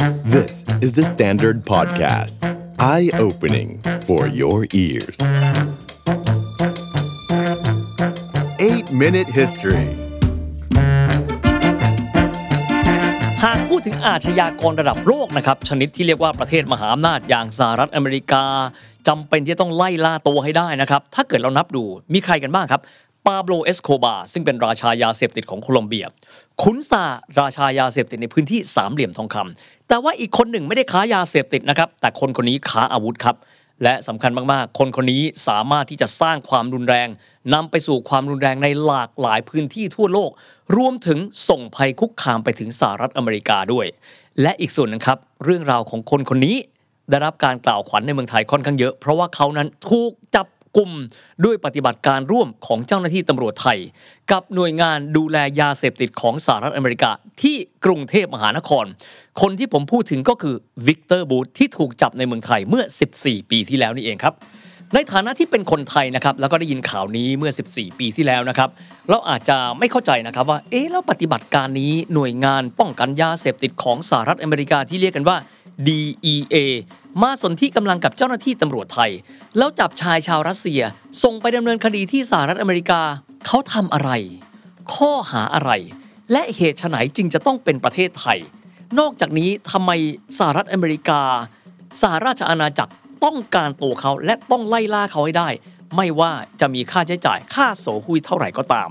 This is the Standard Podcast. Eye opening for your ears. 8 Minute History หากพูดถึงอาชญากรระดับโลกนะครับ ชนิดที่เรียกว่าประเทศมหาอำนาจอย่างสหรัฐอเมริกาจำเป็นที่ต้องไล่ล่าตัวให้ได้นะครับ ถ้าเกิดเรานับดูมีใครกันบ้างครับปาโบลเอสโคบาร์ซึ่งเป็นราชายาเสพติดของโคลอมเบีย ขุนซาราชายาเสพติดในพื้นที่สามเหลี่ยมทองคำ แต่ว่าอีกคนหนึ่งไม่ได้ค้ายาเสพติดนะครับ แต่คนคนนี้ค้าอาวุธครับ และสำคัญมากๆ คนคนนี้สามารถที่จะสร้างความรุนแรงนำไปสู่ความรุนแรงในหลากหลายพื้นที่ทั่วโลก รวมถึงส่งภัยคุกคามไปถึงสหรัฐอเมริกาด้วย และอีกส่วนนึงครับ เรื่องราวของคนคนนี้ได้รับการกล่าวขวัญในเมืองไทยค่อนข้างเยอะ เพราะว่าเขานั้นถูกจับ กลุ่มด้วยปฏิบัติการร่วมของเจ้าหน้าที่ตำรวจไทย กับหน่วยงานดูแลยาเสพติดของสหรัฐอเมริกา ที่กรุงเทพมหานคร คนที่ผมพูดถึงก็คือวิกเตอร์บูทที่ถูกจับในเมืองไทยเมื่อ 14 ปีที่แล้วนี่เองครับในฐานะที่เป็นคนไทยนะครับแล้วก็ได้ยินข่าวนี้เมื่อ 14 ปีที่แล้วนะครับ เราอาจจะไม่เข้าใจนะครับว่าเอ๊ะแล้วปฏิบัติการนี้หน่วยงานป้องกันยาเสพติดของสหรัฐอเมริกาที่เรียกกันว่า DEA มาสนธิกำลังกับเจ้าหน้าที่ตำรวจไทย แล้วจับชายชาวรัสเซีย ส่งไปดำเนินคดีที่สหรัฐอเมริกา เขาทำอะไร ข้อหาอะไร และเหตุไฉนจึงจะต้องเป็นประเทศไทย นอกจากนี้ทำไมสหรัฐอเมริกา สหราชอาณาจักรต้องการตัวเขาและต้องไล่ล่าเขาให้ได้ ไม่ว่าจะมีค่าใช้จ่ายค่าโสหุยเท่าไหร่ก็ตาม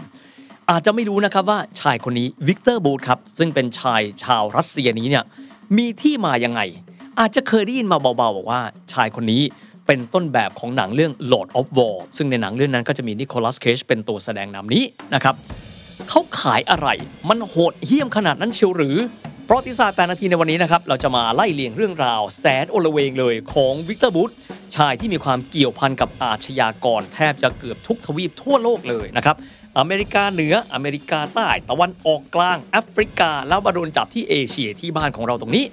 อาจจะไม่รู้นะครับว่าชายคนนี้วิกเตอร์บูธครับซึ่งเป็นชายชาวรัสเซียนี้เนี่ย มีที่มายังไง อาจจะเคยได้ยินมาเบาๆบอกว่าชายคนนี้เป็นต้นแบบของหนังเรื่อง Lord of War ซึ่งในหนังเรื่องนั้นก็จะมีนิโคลัสเคจเป็นตัวแสดงนำนี้นะครับเขาขายอะไรมันโหดเหี้ยมขนาดนั้นเชียวหรือประวัติศาสตร์8นาทีในวันนี้นะครับ เราจะมาไล่เลียงเรื่องราวแสนอลเวงเลยของวิกเตอร์บูธชายที่มีความเกี่ยวพันกับอาชญากรแทบจะเกือบทุกทวีปทั่วโลกเลยนะครับ อเมริกาเหนืออเมริกาใต้ตะวันออกกลางแอฟริกา แล้วมาโดนจับที่เอเชียที่บ้านของเราตรงนี้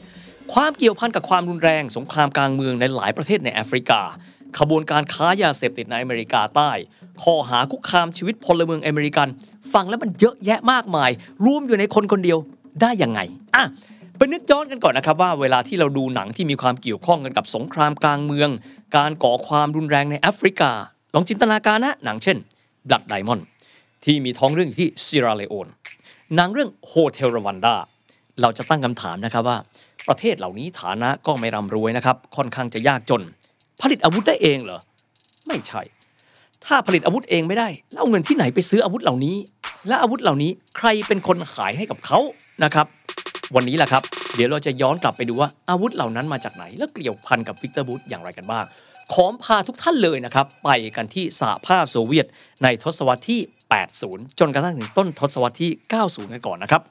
ความเกี่ยวพันกับความรุนแรงสงครามกลางเมืองในหลายประเทศในแอฟริกา ขบวนการค้ายาเสพติดในอเมริกาใต้ ข้อหาคุกคามชีวิตพลเมืองอเมริกัน ฟังแล้วมันเยอะแยะมากมายรวมอยู่ในคนคนเดียวได้ยังไงอะไปนึกย้อนกันก่อนนะครับว่าเวลาที่เราดูหนังที่มีความเกี่ยวข้องกันกับสงครามกลางเมือง การก่อความรุนแรงในแอฟริกา ลองจินตนาการนะหนังเช่น Blood Diamond ที่มีท้องเรื่องที่ซีราเลโอนหนังเรื่อง Hotel Rwanda เราจะตั้งคำถามนะครับว่าประเทศเหล่านี้ฐานะก็ไม่ร่ำรวยนะครับ ค่อนข้างจะยากจน ผลิตอาวุธได้เองเหรอ ไม่ใช่ ถ้าผลิตอาวุธเองไม่ได้แล้วเอาเงินที่ไหนไปซื้ออาวุธเหล่านี้ และอาวุธเหล่านี้ใครเป็นคนขายให้กับเขานะครับ วันนี้แหละครับ เดี๋ยวเราจะย้อนกลับไปดูว่าอาวุธเหล่านั้นมาจากไหน และเกี่ยวพันกับวิกเตอร์บูธอย่างไรกันบ้าง ขอพาทุกท่านเลยนะครับ ไปกันที่สหภาพโซเวียตในทศวรรษที่ 80 จนกระทั่งถึงต้นทศวรรษที่ 90 กันก่อนนะครับ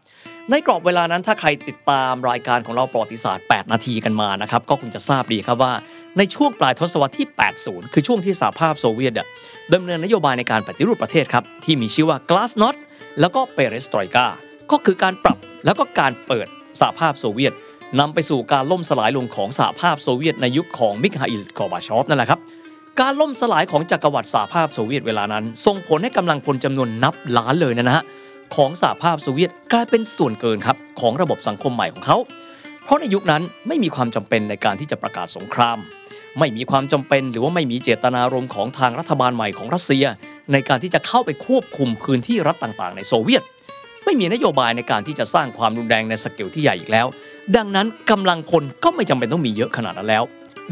ในกรอบเวลานั้นถ้าใครติดตามรายการของเราประวัติศาสตร์ 8 นาทีกันมานะครับ ก็คงจะทราบดีครับว่า ในช่วงปลายทศวรรษที่ 80 คือช่วงที่สหภาพโซเวียตอะดำเนินนโยบายในการปฏิรูปประเทศครับที่มีชื่อว่า Glasnost แล้วก็ Perestroika ก็คือการปรับแล้วก็การเปิดสหภาพโซเวียต นำไปสู่การล่มสลายลงของสหภาพโซเวียตในยุคของมิคาอิลกอบาชอฟนั่นแหละครับ การล่มสลายของจักรวรรดิสหภาพโซเวียตเวลานั้น ส่งผลให้กำลังพลจำนวนนับล้านเลยนะฮะของสหภาพโซเวียตกลายเป็นส่วนเกินครับของระบบสังคมใหม่ของเขา เพราะในยุคนั้นไม่มีความจำเป็นในการที่จะประกาศสงคราม ไม่มีความจำเป็นหรือว่าไม่มีเจตนารมณ์ของทางรัฐบาลใหม่ของรัสเซีย ในการที่จะเข้าไปควบคุมพื้นที่รัฐต่างๆ ในโซเวียต ไม่มีนโยบายในการที่จะสร้างความรุนแรงในสเกลที่ใหญ่อีกแล้ว ดังนั้นกำลังคนก็ไม่จำเป็นต้องมีเยอะขนาดนั้นแล้ว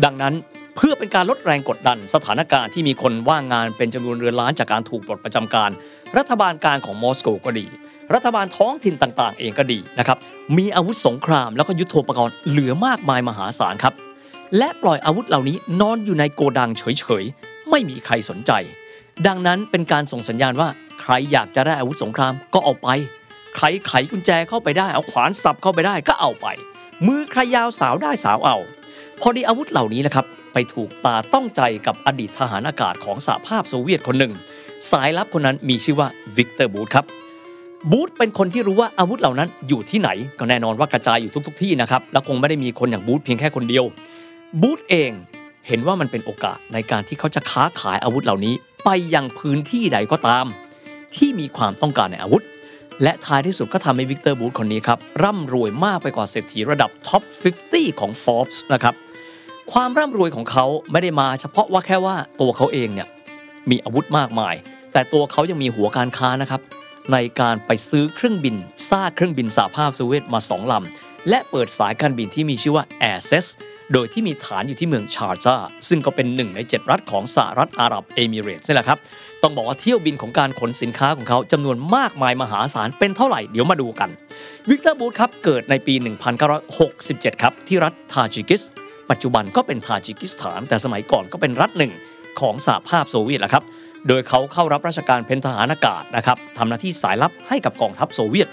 ดังนั้นเพื่อเป็นการลดแรงกดดันสถานการณ์ที่มีคนว่างงานเป็นจำนวนเรือนล้านจากการถูกปลดประจำการ รัฐบาลกลางของมอสโกก็ดี รัฐบาลท้องถิ่นต่างๆ เองก็ดีนะครับมีอาวุธสงครามแล้วก็ยุทโธปกรณ์เหลือมากมายมหาศาลครับและปล่อยอาวุธเหล่านี้นอนอยู่ในโกดังเฉยๆ ไม่มีใครสนใจ ดังนั้นเป็นการส่งสัญญาณว่าใครอยากจะได้อาวุธสงครามก็เอาไป ใครไขกุญแจเข้าไปได้ เอาขวานสับเข้าไปได้ก็เอาไป มือใครยาวสาวได้สาวเอา พอดีอาวุธเหล่านี้นะครับไปถูกตาต้องใจกับอดีตทหารอากาศของสหภาพโซเวียตคนหนึ่ง สายลับคนนั้นมีชื่อว่าวิกเตอร์บูธครับบูธเป็นคนที่รู้ว่าอาวุธเหล่านั้นอยู่ที่ไหน ก็แน่นอนว่ากระจายอยู่ทุก ๆ ที่นะครับ และคงไม่ได้มีคนอย่างบูธเพียงแค่คนเดียวบูธเองเห็นว่ามันเป็นโอกาสในการที่เขาจะค้าขายอาวุธเหล่านี้ ไปยังพื้นที่ใดก็ตาม ที่มีความต้องการในอาวุธ และท้ายที่สุดก็ทำให้วิกเตอร์บูธคนนี้ครับ ร่ำรวยมากไปกว่าเศรษฐีระดับ top 50 ของ Forbes นะครับ ความร่ำรวยของเขาไม่ได้มาเฉพาะว่าแค่ว่าตัวเขาเองเนี่ยมีอาวุธมากมาย แต่ตัวเขายังมีหัวการค้านะครับ ในการไปซื้อเครื่องบินซากเครื่องบินสหภาพโซเวียตมา 2 ลำ และเปิดสายการบินที่มีชื่อว่า Air Cess โดยที่มีฐานอยู่ที่เมืองชาร์จาซึ่งก็เป็นหนึ่งใน 7 รัฐของสหรัฐอาหรับเอมิเรตส์นี่แหละครับ ต้องบอกว่าเที่ยวบินของการขนสินค้าของเขาจำนวนมากมายมหาศาลเป็นเท่าไหร่เดี๋ยวมาดูกัน วิกเตอร์บูธครับ เกิดในปี 1967 ครับ ที่รัฐทาจิกิส ปัจจุบันก็เป็นทาจิกิสถาน แต่สมัยก่อนก็เป็นรัฐหนึ่งของสหภาพโซเวียตแหละครับ โดยเขาเข้ารับราชการเป็นทหารอากาศนะครับทำหน้าที่สายลับให้กับกองทัพโซเวียต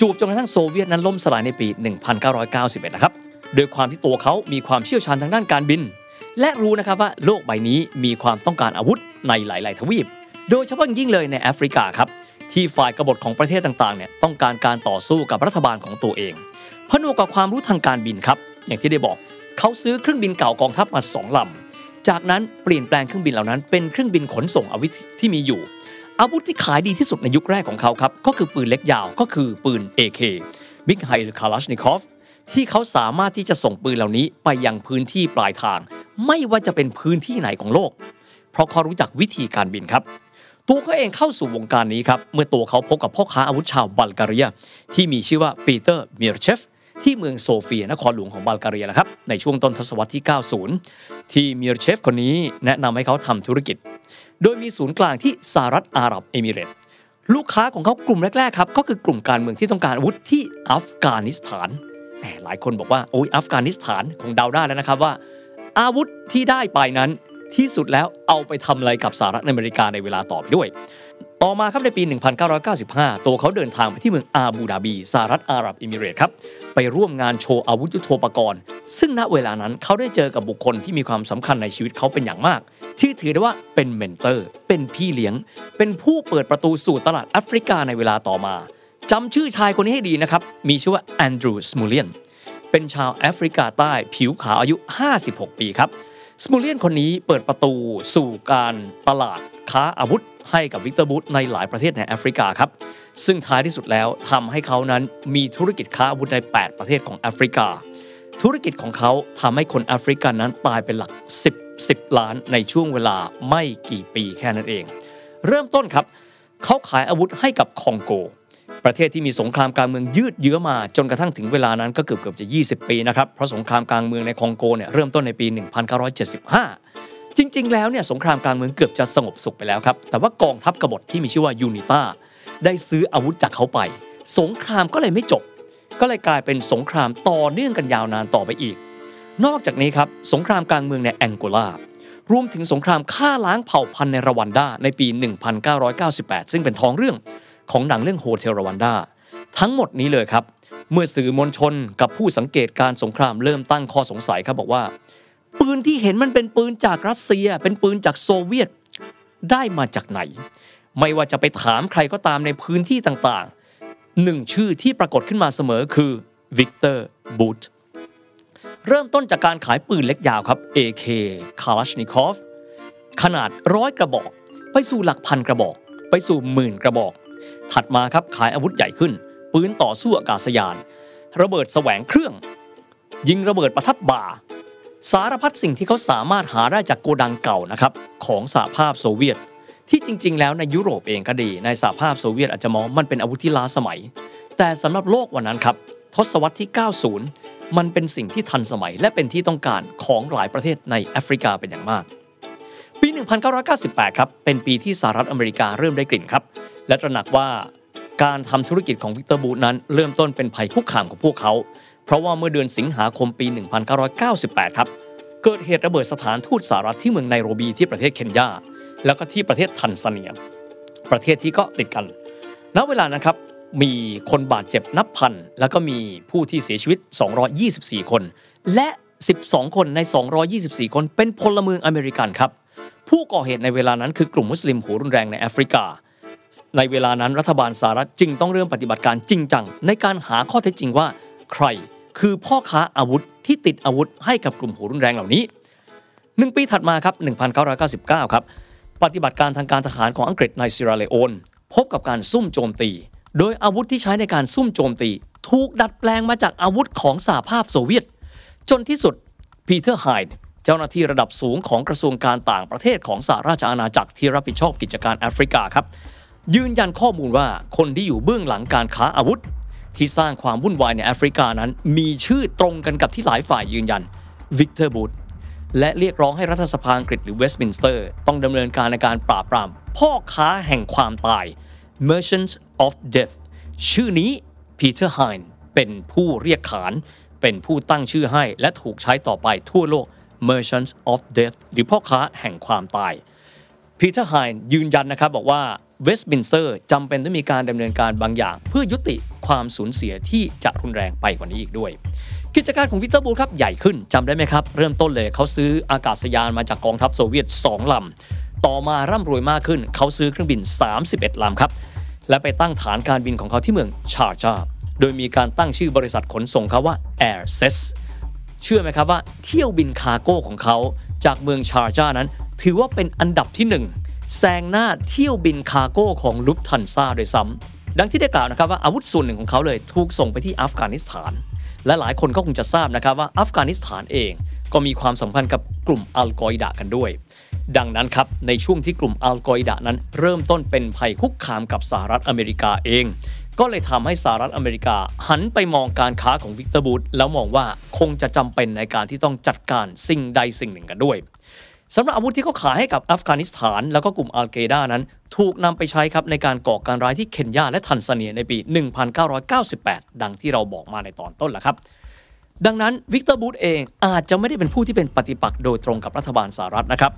จวบจนกระทั่งโซเวียตนั้นล่มสลายในปี 1991 นะครับโดยความที่ตัวเขามีความเชี่ยวชาญทางด้านการบิน และรู้นะครับว่าโลกใบนี้มีความต้องการอาวุธในหลาย ๆ ทวีป โดยเฉพาะยิ่งเลยในแอฟริกาครับที่ฝ่ายกบฏของประเทศต่าง ๆ เนี่ยต้องการการต่อสู้กับรัฐบาลของตัวเองผนวกกับความรู้ทางการบินครับ อย่างที่ได้บอก เขาซื้อเครื่องบินเก่ากองทัพมาสองลำ จากนั้นเปลี่ยนแปลงเครื่องบินเหล่านั้นเป็นเครื่องบินขนส่งอาวุธที่มีอยู่ อาวุธที่ขายดีที่สุดในยุคแรกของเขาครับก็คือปืนเล็กยาวก็คือปืน AK มิคาอิลคาลาชนิคอฟที่เขาสามารถที่จะส่งปืนเหล่านี้ไปยังพื้นที่ปลายทาง ไม่ว่าจะเป็นพื้นที่ไหนของโลก เพราะเขารู้จักวิธีการบินครับ ตัวเขาเองเข้าสู่วงการนี้ครับ เมื่อตัวเขาพบกับพ่อค้าอาวุธชาวบัลแกเรียที่มีชื่อว่าปีเตอร์มิร์เชฟ ที่เมืองโซเฟียนครหลวงของบัลแกเรียนะครับในช่วงต้นทศวรรษที่ 90 ที่มิรเชฟคนนี้แนะนำให้เขาทำธุรกิจ โดยมีศูนย์กลางที่สหรัฐอาหรับเอมิเรตส์ลูกค้าของเขากลุ่มแรกๆครับก็คือกลุ่มการเมืองที่ต้องการอาวุธที่อัฟกานิสถานแหมหลายคนบอกว่าโอ้ยอัฟกานิสถานคงเดาได้แล้วนะครับว่า อาวุธที่ได้ไปนั้นที่สุดแล้วเอาไปทำอะไรกับสหรัฐอเมริกาในเวลาต่อไปด้วย ต่อมาครับในปี 1995 ตัวเขาเดินทางไปที่เมืองอาบูดาบีสหรัฐอาหรับเอมิเรตส์ครับ ไปร่วมงานโชว์อาวุธยุโทโธปกรณ์ ซึ่งณเวลานั้นเขาได้เจอกับบุคคลที่มีความสำคัญในชีวิตเขาเป็นอย่างมาก ที่ถือได้ว่าเป็น mentor เป็นพี่เลี้ยง เป็นผู้เปิดประตูสู่ตลาดแอฟริกาในเวลาต่อมาจำชื่อชายคนนี้ให้ดีนะครับ มีชื่อว่าแอนดรูว์สมูเลียนเป็นชาวแอฟริกาใต้ผิวขาวอายุ 56 ปีครับสมูเลียนคนนี้เปิดประตูสู่การตลาดค้าอาวุธ ให้กับวิกเตอร์บูธในหลายประเทศในแอฟริกาครับ ซึ่งท้ายที่สุดแล้วทำให้เขานั้นมีธุรกิจค้าอาวุธใน 8 ประเทศของแอฟริกา ธุรกิจของเขาทำให้คนแอฟริกันนั้นตายเป็นหลัก 10 10 ล้านในช่วงเวลาไม่กี่ปีแค่นั้นเอง เริ่มต้นครับ เขาขายอาวุธให้กับคองโก ประเทศที่มีสงครามกลางเมืองยืดเยื้อมาจนกระทั่งถึงเวลานั้นก็เกือบเกือบจะ 20 ปีนะครับเพราะสงครามกลางเมืองในคองโกเนี่ยเริ่มต้นในปี 1975 จริง ๆ แล้วเนี่ยสงครามกลางเมืองเกือบจะสงบสุขไปแล้วครับ แต่ว่ากองทัพกบฏที่มีชื่อว่ายูนิต้าได้ซื้ออาวุธจากเขาไป สงครามก็เลยไม่จบ ก็เลยกลายเป็นสงครามต่อเนื่องกันยาวนานต่อไปอีก นอกจากนี้ครับสงครามกลางเมืองในแองโกลารวมถึงสงครามฆ่าล้างเผ่าพันธุ์ในรวันดาในปี 1998 ซึ่งเป็นท้องเรื่องของหนังเรื่องโฮเทลรวันดาทั้งหมดนี้เลยครับ เมื่อสื่อมวลชนกับผู้สังเกตการสงครามเริ่มตั้งข้อสงสัยครับบอกว่า ปืนที่เห็นมันเป็นปืนจากรัสเซีย เป็นปืนจากโซเวียตได้มาจากไหน ไม่ว่าจะไปถามใครก็ตามในพื้นที่ต่างๆหนึ่งชื่อที่ปรากฏขึ้นมาเสมอคือวิกเตอร์บูธเริ่มต้นจากการขายปืนเล็กยาวครับ AK Kalashnikov ขนาดร้อยกระบอก ไปสู่หลักพันกระบอก ไปสู่หมื่นกระบอก ถัดมาครับขายอาวุธใหญ่ขึ้น ปืนต่อสู้อากาศยาน ระเบิดแสวงเครื่อง ยิงระเบิดประทับบ่า สารพัดสิ่งที่เขาสามารถหาได้จากโกดังเก่านะครับของสหภาพโซเวียต ที่จริง ๆ แล้วในยุโรปเองก็ดี ในสหภาพโซเวียตอาจจะมองมันเป็นอาวุธที่ล้าสมัย แต่สำหรับโลกวันนั้นครับทศวรรษที่ 90 มันเป็นสิ่งที่ทันสมัย และเป็นที่ต้องการของหลายประเทศในแอฟริกาเป็นอย่างมาก ปี 1998 ครับ เป็นปีที่สหรัฐอเมริกาเริ่มได้กลิ่นครับ และตระหนักว่าการทำธุรกิจของวิกเตอร์บูธนั้น เริ่มต้นเป็นภัยคุกคามของพวกเขา เพราะว่าเมื่อเดือนสิงหาคมปี 1998 ครับ เกิดเหตุระเบิดสถานทูตสหรัฐที่เมืองไนโรบีที่ประเทศเคนยา แล้วก็ที่ประเทศทันซาเนีย ประเทศที่ก็ติดกัน ณ เวลานั้นครับ มีคนบาดเจ็บนับพัน แล้วก็มีผู้ที่เสียชีวิต 224 คน และ 12 คนใน 224 คนเป็นพลเมืองอเมริกันครับ ผู้ก่อเหตุในเวลานั้นคือกลุ่มมุสลิมหัวรุนแรงในแอฟริกาในเวลานั้นรัฐบาลสหรัฐจึงต้องเริ่มปฏิบัติการจริงจัง ในการหาข้อเท็จจริงว่า ใคร คือพ่อค้าอาวุธที่ติดอาวุธให้กับกลุ่มหัวรุนแรงเหล่านี้หนึ่งปีถัดมาครับ 1999 ครับ ปฏิบัติการทางการทหารของอังกฤษในเซียร์ราลีโอนพบกับการซุ่มโจมตี โดยอาวุธที่ใช้ในการซุ่มโจมตี ถูกดัดแปลงมาจากอาวุธของสหภาพโซเวียต จนที่สุดปีเตอร์ไฮน์เจ้าหน้าที่ระดับสูงของกระทรวงการต่างประเทศของสหราชอาณาจักรที่รับผิดชอบกิจการแอฟริกาครับยืนยันข้อมูลว่าคนที่อยู่เบื้องหลังการค้าอาวุธ ที่สร้างความวุ่นวายในแอฟริกานั้น มีชื่อตรงกันกับที่หลายฝ่ายยืนยันวิกเตอร์บูธและเรียกร้องให้รัฐสภาอังกฤษหรือเวสต์มินสเตอร์ ต้องดำเนินการในการปราบปรามพ่อค้าแห่งความตาย Merchants of Death ชื่อนี้พีเตอร์ไฮน์เป็นผู้เรียกขาน เป็นผู้ตั้งชื่อให้และถูกใช้ต่อไปทั่วโลก Merchants of Death หรือพ่อค้าแห่งความตาย พีเตอร์ไฮน์ยืนยันนะครับบอกว่าเวสต์มินสเตอร์จำเป็นต้องมีการดำเนินการบางอย่าง เพื่อยุติความสูญเสียที่จะรุนแรงไปกว่านี้อีกด้วย กิจการของวิกเตอร์บูธครับใหญ่ขึ้นจำได้ไหมครับ เริ่มต้นเลยเขาซื้ออากาศยานมาจากกองทัพโซเวียต 2 ลำ ต่อมาร่ำรวยมากขึ้น เขาซื้อเครื่องบิน 31 ลำครับ และไปตั้งฐานการบินของเขาที่เมืองชาร์จาโดยมีการตั้งชื่อบริษัทขนส่งเขาว่า Air Cess เชื่อไหมครับว่าเที่ยวบิน cargo ของเขาจากเมืองชาร์จานั้น ถือว่าเป็นอันดับที่ 1 แซงหน้าเที่ยวบิน cargo ของลุฟท์ฮันซ่าโดยซ้ำดังที่ได้กล่าวนะครับว่าอาวุธส่วนหนึ่งของเขาเลยถูกส่งไปที่อัฟกานิสถาน และหลายคนก็คงจะทราบนะครับว่าอัฟกานิสถานเองก็มีความสัมพันธ์กับกลุ่มอัลกออิดะฮ์กันด้วย ดังนั้นครับ ในช่วงที่กลุ่มอัลกออิดะฮ์นั้น เริ่มต้นเป็นภัยคุกคามกับสหรัฐอเมริกาเอง ก็เลยทำให้สหรัฐอเมริกา หันไปมองการค้าของวิกเตอร์บูธแล้วมองว่าคงจะจำเป็นในการที่ต้องจัดการสิ่งใดสิ่งหนึ่งกันด้วย สำหรับอาวุธที่เขาขายให้กับอัฟกานิสถาน แล้วก็กลุ่มอัลไกดานั้น ถูกนำไปใช้ครับในการก่อการร้ายที่เคนยาและทันซาเนียในปี 1998 ดังที่เราบอกมาในตอนต้นแหละครับ ดังนั้นวิกเตอร์บูธเองอาจจะไม่ได้เป็นผู้ที่เป็นปฏิปักษ์โดยตรงกับรัฐบาลสหรัฐนะครับ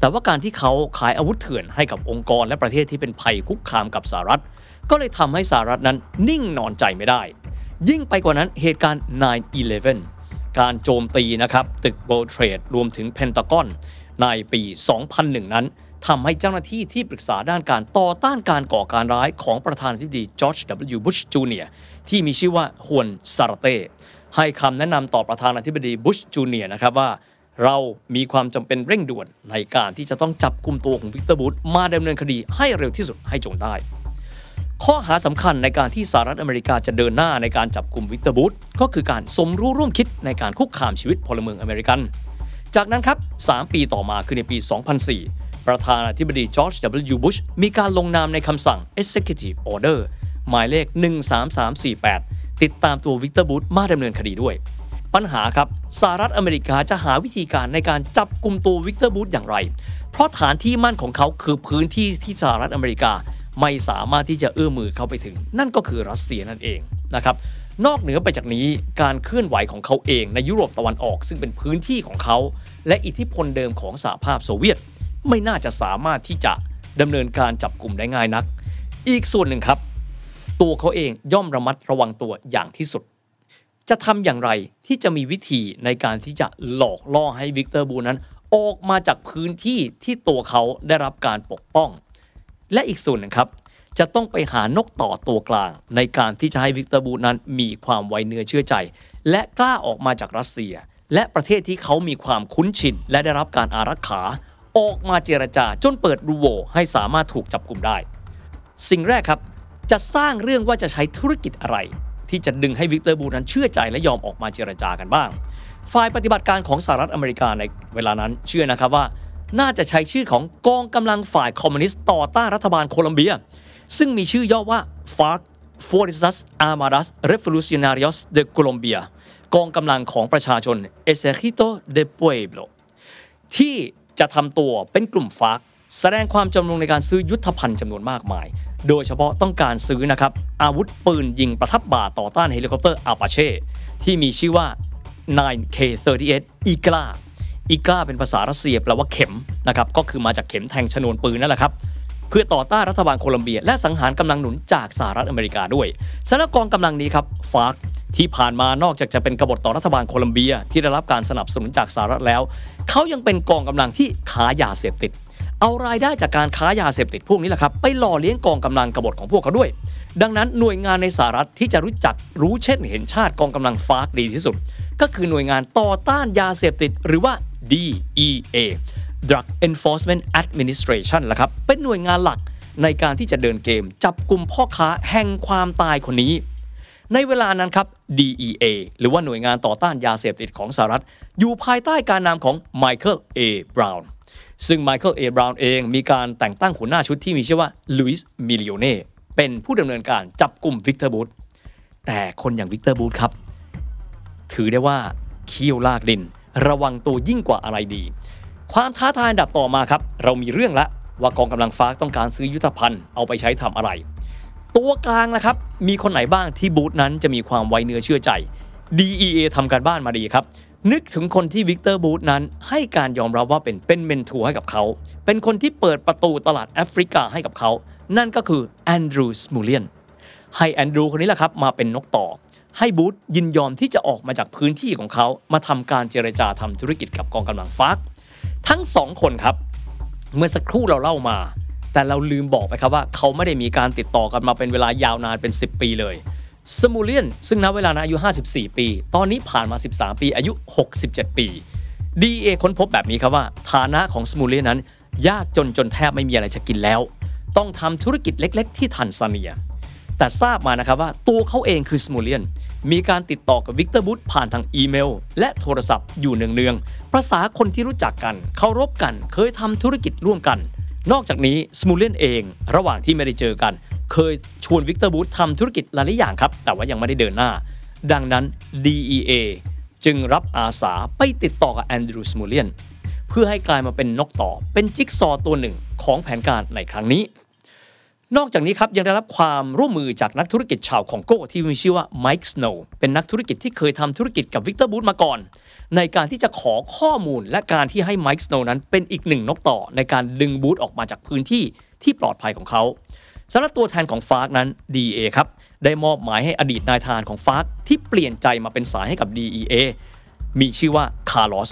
แต่ว่าการที่เขาขายอาวุธเถื่อนให้กับองค์กรและประเทศที่เป็นภัยคุกคามกับสหรัฐ ก็เลยทำให้สหรัฐนั้นนิ่งนอนใจไม่ได้ ยิ่งไปกว่านั้นเหตุการณ์ 9-11 การโจมตีนะครับตึก World Trade รวมถึงเพนตากอน ในปี 2001 นั้นทำให้เจ้าหน้าที่ที่ปรึกษาด้านการต่อต้านการก่อการร้ายของประธานาธิบดีจอร์จ W. Bush Jr. ที่มีชื่อว่าฮวนซาราเต้ให้คำแนะนำต่อประธานาธิบดีบุชจูเนียนะครับว่า เรามีความจำเป็นเร่งด่วนในการที่จะต้องจับกลุ่มตัวของวิกเตอร์บูธมาดำเนินคดีให้เร็วที่สุดให้จงได้ ข้อหาสำคัญในการที่สหรัฐอเมริกาจะเดินหน้าในการจับกลุ่มวิกเตอร์บูธก็คือการสมรู้ร่วมคิดในการคุกคามชีวิตพลเมืองอเมริกัน จากนั้นครับ 3 ปีต่อมาคือในปี 2004 ประธานาธิบดีจอร์จ W. Bush มีการลงนามในคำสั่ง Executive Order หมายเลข 13348 ติดตามตัววิกเตอร์บูธมาดำเนินคดีด้วย ปัญหาครับสหรัฐอเมริกาจะหาวิธีการในการจับกลุ่มตัววิกเตอร์บูธอย่างไร เพราะฐานที่มั่นของเขาคือพื้นที่ที่สหรัฐอเมริกาไม่สามารถที่จะเอื้อมมือเข้าไปถึง นั่นก็คือรัสเซียนั่นเองนะครับ นอกเหนือไปจากนี้การเคลื่อนไหวของเขาเองในยุโรปตะวันออกซึ่งเป็นพื้นที่ของเขา และอิทธิพลเดิมของสหภาพโซเวียต ไม่น่าจะสามารถที่จะดำเนินการจับกลุ่มได้ง่ายนัก อีกส่วนหนึ่งครับ ตัวเขาเองย่อมระมัดระวังตัวอย่างที่สุด จะทำอย่างไรที่จะมีวิธีในการที่จะหลอกล่อให้วิกเตอร์บูธนั้น ออกมาจากพื้นที่ที่ตัวเขาได้รับการปกป้อง และอีกส่วนหนึ่งครับ จะต้องไปหานกต่อตัวกลาง ในการที่จะให้วิกเตอร์บูธนั้นมีความไว้เนื้อเชื่อใจ และกล้าออกมาจากรัสเซีย และประเทศที่เขามีความคุ้นชิน และได้รับการอารักขา ออกมาเจรจาจนเปิดรูโหว่ให้สามารถถูกจับกลุ่มได้ สิ่งแรกครับ จะสร้างเรื่องว่าจะใช้ธุรกิจอะไร ที่จะดึงให้วิกเตอร์บูธนั้นเชื่อใจและยอมออกมาเจรจากันบ้างฝ่ายปฏิบัติการของสหรัฐอเมริกาในเวลานั้นเชื่อนะครับว่า น่าจะใช้ชื่อของกองกำลังฝ่ายคอมมิวนิสต์ต่อต้านรัฐบาลโคลัมเบีย ซึ่งมีชื่อย่อว่า FARC Fuerzas Armadas Revolucionarias de Colombia กองกำลังของประชาชน Ejército del Pueblo ที่จะทำตัวเป็นกลุ่มฟาร์กแสดงความจำนงในการซื้อยุทธภัณฑ์จำนวนมากมาย โดยเฉพาะต้องการซื้อนะครับ อาวุธปืนยิงประทับบ่าต่อต้านเฮลิคอปเตอร์อาปาเช่ที่มีชื่อว่า 9K38 อีกลาอีกลาเป็นภาษารัสเซียแปลว่าเข็มนะครับ ก็คือมาจากเข็มแทงชนวนปืนนั่นแหละครับ เพื่อต่อต้านรัฐบาลโคลัมเบีย และสังหารกำลังหนุนจากสหรัฐอเมริกาด้วยสำหรับกองกำลังนี้ครับฟาร์กที่ผ่านมานอกจากจะเป็นกบฏต่อรัฐบาลโคลัมเบีย ที่ได้รับการสนับสนุนจากสหรัฐแล้ว เขายังเป็นกองกำลังที่ค้ายาเสพติด เอารายได้จากการค้ายาเสพติดพวกนี้แหละครับไปหล่อเลี้ยงกองกำลังกบฏของพวกเขาด้วย ดังนั้นหน่วยงานในสหรัฐที่จะรู้จักรู้เช่นเห็นชาติกองกำลังฟาร์กดีที่สุด ก็คือหน่วยงานต่อต้านยาเสพติด หรือว่า DEA Drug Enforcement Administration ละครับ เป็นหน่วยงานหลักในการที่จะเดินเกม จับกลุ่มพ่อค้าแห่งความตายคนนี้ ในเวลานั้นครับ DEA หรือว่าหน่วยงานต่อต้านยาเสพติดของสหรัฐ อยู่ภายใต้การนำของ Michael A. Brown ซึ่ง Michael A. Brown เองมีการแต่งตั้งหัวหน้าชุดที่มีชื่อว่า Luis Milione เป็นผู้ดำเนินการจับกลุ่มวิกเตอร์บูธแต่คนอย่างวิกเตอร์บูธครับ ถือได้ว่าเขี้ยวลากดิน ระวังตัวยิ่งกว่าอะไรดี ความท้าทายอันดับต่อมาครับ เรามีเรื่องละว่ากองกำลังฟาร์กต้องการซื้อยุทธภัณฑ์เอาไปใช้ทำอะไร ตัวกลางนะครับ มีคนไหนบ้างที่บูธนั้นจะมีความไว้เนื้อเชื่อใจ DEA ทำการบ้านมาดีครับ นึกถึงคนที่วิกเตอร์บูธนั้น ให้การยอมรับว่าเป็นเป็น mentor ให้กับเขา เป็นคนที่เปิดประตูตลาดแอฟริกาให้กับเขา นั่นก็คือแอนดรูสมูเลียนให้แอนดรูคนนี้แหละครับมาเป็นนกต่อให้บูธยินยอมที่จะออกมาจากพื้นที่ของเขามาทำการเจรจาทำธุรกิจกับกองกำลังฟัก ทั้งสองคนครับ เมื่อสักครู่เราเล่ามา แต่เราลืมบอกไปครับว่า เขาไม่ได้มีการติดต่อกันมาเป็นเวลายาวนานเป็น 10 ปีเลยสมูเลียน ซึ่งณเวลานั้นอายุ 54 ปี ตอนนี้ผ่านมา 13 ปี อายุ 67 ปี DEA ค้นพบแบบนี้ครับว่า ฐานะของสมูเลียนนั้น ยากจนจนแทบไม่มีอะไรจะกินแล้ว ต้องทำธุรกิจเล็ก ๆ ที่ทันซาเนีย แต่ทราบมานะครับว่าตัวเขาเองคือสมูเลียน มีการติดต่อกับวิกเตอร์บูธผ่านทางอีเมล และโทรศัพท์อยู่เนืองๆภาษาคนที่รู้จักกัน เคารพกัน เคยทำธุรกิจร่วมกัน นอกจากนี้สมูเลียนเอง ระหว่างที่ไม่ได้เจอกัน เคยชวนวิกเตอร์บูธทำธุรกิจหลายอย่างครับ แต่ว่ายังไม่ได้เดินหน้า ดังนั้น DEA จึงรับอาสาไปติดต่อกับแอนดรูสมูเลียนเพื่อให้กลายมาเป็นนกต่อ เป็นจิ๊กซอตัวหนึ่งของแผนการในครั้งนี้ นอกจากนี้ครับยังได้รับความร่วมมือจากนักธุรกิจชาวคองโกที่มีชื่อว่าไมค์สโนว์เป็นนักธุรกิจที่เคยทำธุรกิจกับวิกเตอร์บูธมาก่อน ในการที่จะขอข้อมูลและการที่ให้ไมค์สโนว์นั้นเป็นอีกหนึ่งนกต่อในการดึงบูธออกมาจากพื้นที่ที่ปลอดภัยของเขาสำหรับตัวแทนของฟาร์กนั้น DEA ครับได้มอบหมายให้อดีตนายทหารของฟาร์กที่เปลี่ยนใจมาเป็นสายให้กับ DEA มีชื่อว่าคาร์ลอส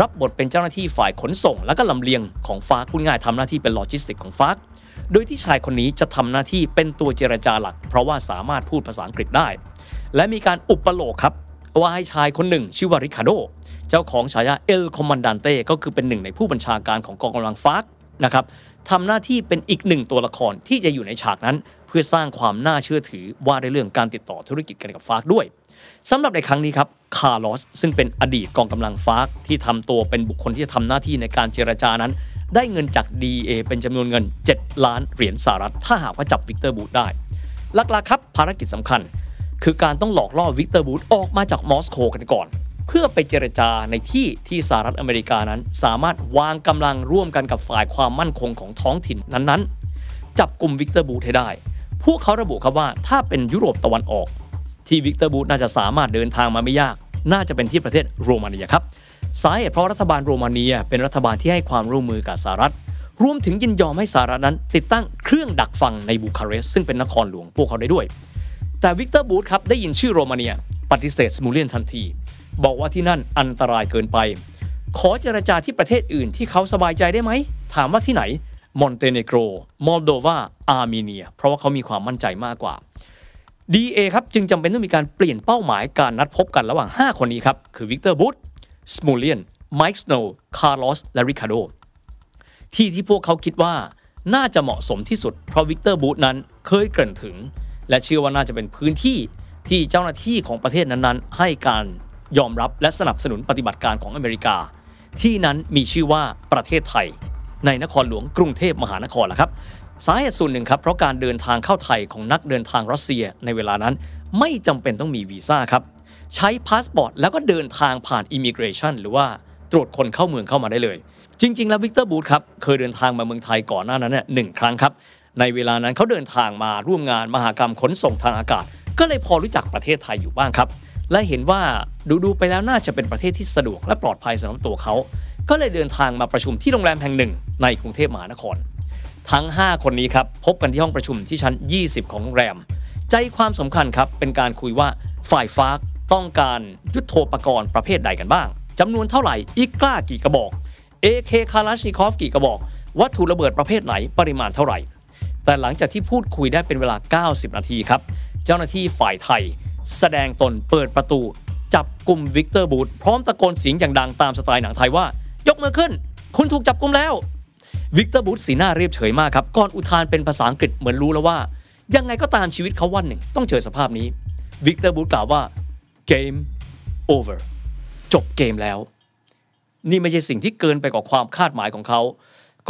รับบทเป็นเจ้าหน้าที่ฝ่ายขนส่ง และก็ลำเลียงของฟาร์กพูดง่ายทำหน้าที่เป็นโลจิสติกของฟาร์ก โดยที่ชายคนนี้จะทำหน้าที่เป็นตัวเจรจาหลัก เพราะว่าสามารถพูดภาษาอังกฤษได้ และมีการอุปโลกน์ครับว่าให้ชายคนหนึ่งชื่อว่าริคาโด เจ้าของฉายาเอลคอมมานดันเต้ก็คือเป็นหนึ่งในผู้บัญชาการของกองกำลังฟาร์กนะครับทำหน้าที่เป็นอีกหนึ่งตัวละครที่จะอยู่ในฉากนั้น เพื่อสร้างความน่าเชื่อถือว่าในเรื่องการติดต่อธุรกิจกันกับฟาร์กด้วยสำหรับในครั้งนี้ครับคาร์ลอสซึ่งเป็นอดีตกองกำลังฟาร์กที่ทำตัวเป็นบุคคลที่จะทำหน้าที่ในการเจรจานั้น ได้เงินจาก DEA เป็นจำนวนเงิน 7 ล้านเหรียญสหรัฐ ถ้าหากว่าจับวิกเตอร์บูธได้ หลักๆครับภารกิจสำคัญ คือการต้องหลอกล่อวิกเตอร์บูธออกมาจากมอสโกกันก่อน เพื่อไปเจรจาในที่ที่สหรัฐอเมริกานั้น สามารถวางกำลังร่วมกันกับฝ่ายความมั่นคงของท้องถิ่นนั้นๆ จับกลุ่มวิกเตอร์บูธให้ได้ พวกเขาระบุครับว่าถ้าเป็นยุโรปตะวันออก ที่วิกเตอร์บูธน่าจะสามารถเดินทางมาไม่ยาก น่าจะเป็นที่ประเทศโรมาเนียครับ สาเหตุเพราะรัฐบาลโรมาเนีย เป็นรัฐบาลที่ให้ความร่วมมือกับสหรัฐ รวมถึงยินยอมให้สหรัฐนั้น ติดตั้งเครื่องดักฟังในบูคาเรสต์ซึ่งเป็นนครหลวงพวกเขาได้ด้วย แต่วิกเตอร์บูธครับได้ยินชื่อโรมาเนีย ปฏิเสธสมูเลียนทันที บอกว่าที่นั่นอันตรายเกินไป ขอเจรจาที่ประเทศอื่นที่เขาสบายใจได้ไหมถามว่าที่ไหนมอนเตเนโกรมอลโดวาอาร์เมเนีย เพราะว่าเขามีความมั่นใจมากกว่า DEA ครับจึงจำเป็นต้องมีการเปลี่ยนเป้าหมายการนัดพบกันระหว่าง 5 คนนี้ครับ คือวิกเตอร์บูธ สมูเลียนไมค์สโนว์คาร์ลอสและริคาโดที่ที่พวกเขาคิดว่าน่าจะเหมาะสมที่สุดเพราะวิกเตอร์บูธนั้นเคยเกริ่นถึง และเชื่อว่าน่าจะเป็นพื้นที่ที่เจ้าหน้าที่ของประเทศนั้นๆ ให้การยอมรับและสนับสนุนปฏิบัติการของอเมริกา ที่นั้นมีชื่อว่าประเทศไทย ในนครหลวงกรุงเทพมหานครละครับ สาเหตุส่วนหนึ่งครับเพราะการเดินทางเข้าไทยของนักเดินทางรัสเซียในเวลานั้น ไม่จำเป็นต้องมีวีซ่าครับ ใช้พาสปอร์ตแล้วก็เดินทางผ่าน immigration หรือว่าตรวจคนเข้าเมืองเข้ามาได้เลย จริง ๆ แล้ววิกเตอร์บูธครับเคยเดินทางมาเมืองไทยก่อนหน้านั้นเนี่ยหนึ่งครั้งครับ ในเวลานั้นเขาเดินทางมาร่วมงานมหกรรมขนส่งทางอากาศ ก็เลยพอรู้จักประเทศไทยอยู่บ้างครับ และเห็นว่าดูๆไปแล้วน่าจะเป็นประเทศที่สะดวกและปลอดภัยสำหรับตัวเขาก็เลยเดินทางมาประชุมที่โรงแรมแห่งหนึ่ง ในกรุงเทพมหานคร ทั้ง 5 คนนี้ครับพบกันที่ห้องประชุมที่ชั้น 20 ของโรงแรม ใจความสำคัญครับเป็นการคุยว่าฝ่ายฟาร์ก ต้องการยุทโธปกรณ์ประเภทใดกันบ้างจำนวนเท่าไหร่อีกกล้ากี่กระบอก AK คาราชิคอฟกี่กระบอก วัตถุระเบิดประเภทไหนปริมาณเท่าไหร่ แต่หลังจากที่พูดคุยได้เป็นเวลา 90 นาทีครับ เจ้าหน้าที่ฝ่ายไทย แสดงตนเปิดประตู จับกลุ่มวิกเตอร์บูธพร้อมตะโกนเสียงอย่างดังตามสไตล์หนังไทยว่า ยกมือขึ้น คุณถูกจับกลุ่มแล้ววิกเตอร์บูธสีหน้าเรียบเฉยมากครับก่อนอุทานเป็นภาษาอังกฤษเหมือนรู้แล้วว่า ยังไงก็ตามชีวิตเขาวันหนึ่ง ต้องเจอสภาพนี้วิกเตอร์บูธกล่าวว่า game over จบเกมแล้ว นี่ไม่ใช่สิ่งที่เกินไปกว่าความคาดหมายของเขา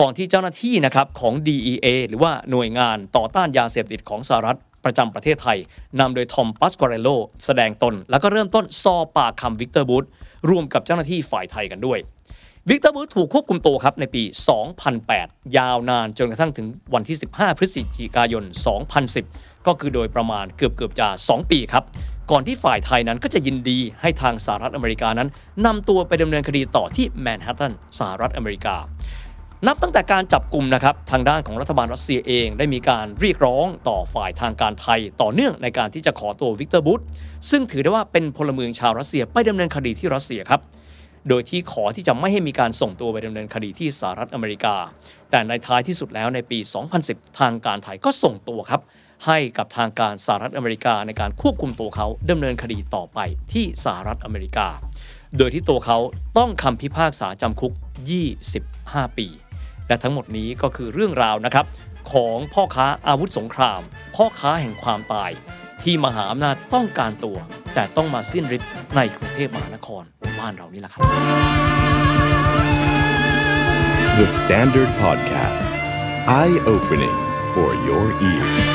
ก่อนที่เจ้าหน้าที่นะครับของ DEA หรือว่าหน่วยงานต่อต้านยาเสพติดของสหรัฐประจำประเทศไทยนำโดยทอมปัสกวาเรโลแสดงตน แล้วก็เริ่มต้นสอบปากคำวิกเตอร์บูธรวมกับเจ้าหน้าที่ฝ่ายไทยกันด้วยวิกเตอร์บูธถูกควบคุมตัวครับในปี 2008 ยาวนานจนกระทั่งถึงวันที่ 15 พฤศจิกายน 2010 ก็คือโดยประมาณเกือบเกือบๆจะ 2 ปีครับ ก่อนที่ฝ่ายไทยนั้นก็จะยินดีให้ทางสหรัฐอเมริกานั้นนำตัวไปดำเนินคดีต่อที่แมนฮัตตันสหรัฐอเมริกา นับตั้งแต่การจับกลุ่มนะครับทางด้านของรัฐบาลรัสเซียเองได้มีการเรียกร้องต่อฝ่ายทางการไทย ต่อเนื่องในการที่จะขอตัววิกเตอร์บูธซึ่งถือได้ว่าเป็นพลเมืองชาวรัสเซียไปดำเนินคดีที่รัสเซียครับโดยที่ขอที่จะไม่ให้มีการส่งตัวไปดำเนินคดีที่สหรัฐอเมริกา แต่ในท้ายที่สุดแล้วในปี 2010 ทางการไทยก็ส่งตัวครับ ให้กับทางการสหรัฐอเมริกาในการควบคุมตัวเขาดำเนินคดีต่อไปที่สหรัฐอเมริกา โดยที่ตัวเขาต้องคำพิพากษาจำคุก 25 ปี และทั้งหมดนี้ก็คือเรื่องราวนะครับของพ่อค้าอาวุธสงคราม พ่อค้าแห่งความตาย ที่มหาอำนาจต้องการตัว แต่ต้องมาสิ้นฤทธิ์ในกรุงเทพมหานครบ้านเรานี่แหละครับ The Standard Podcast. Eye opening for your ears.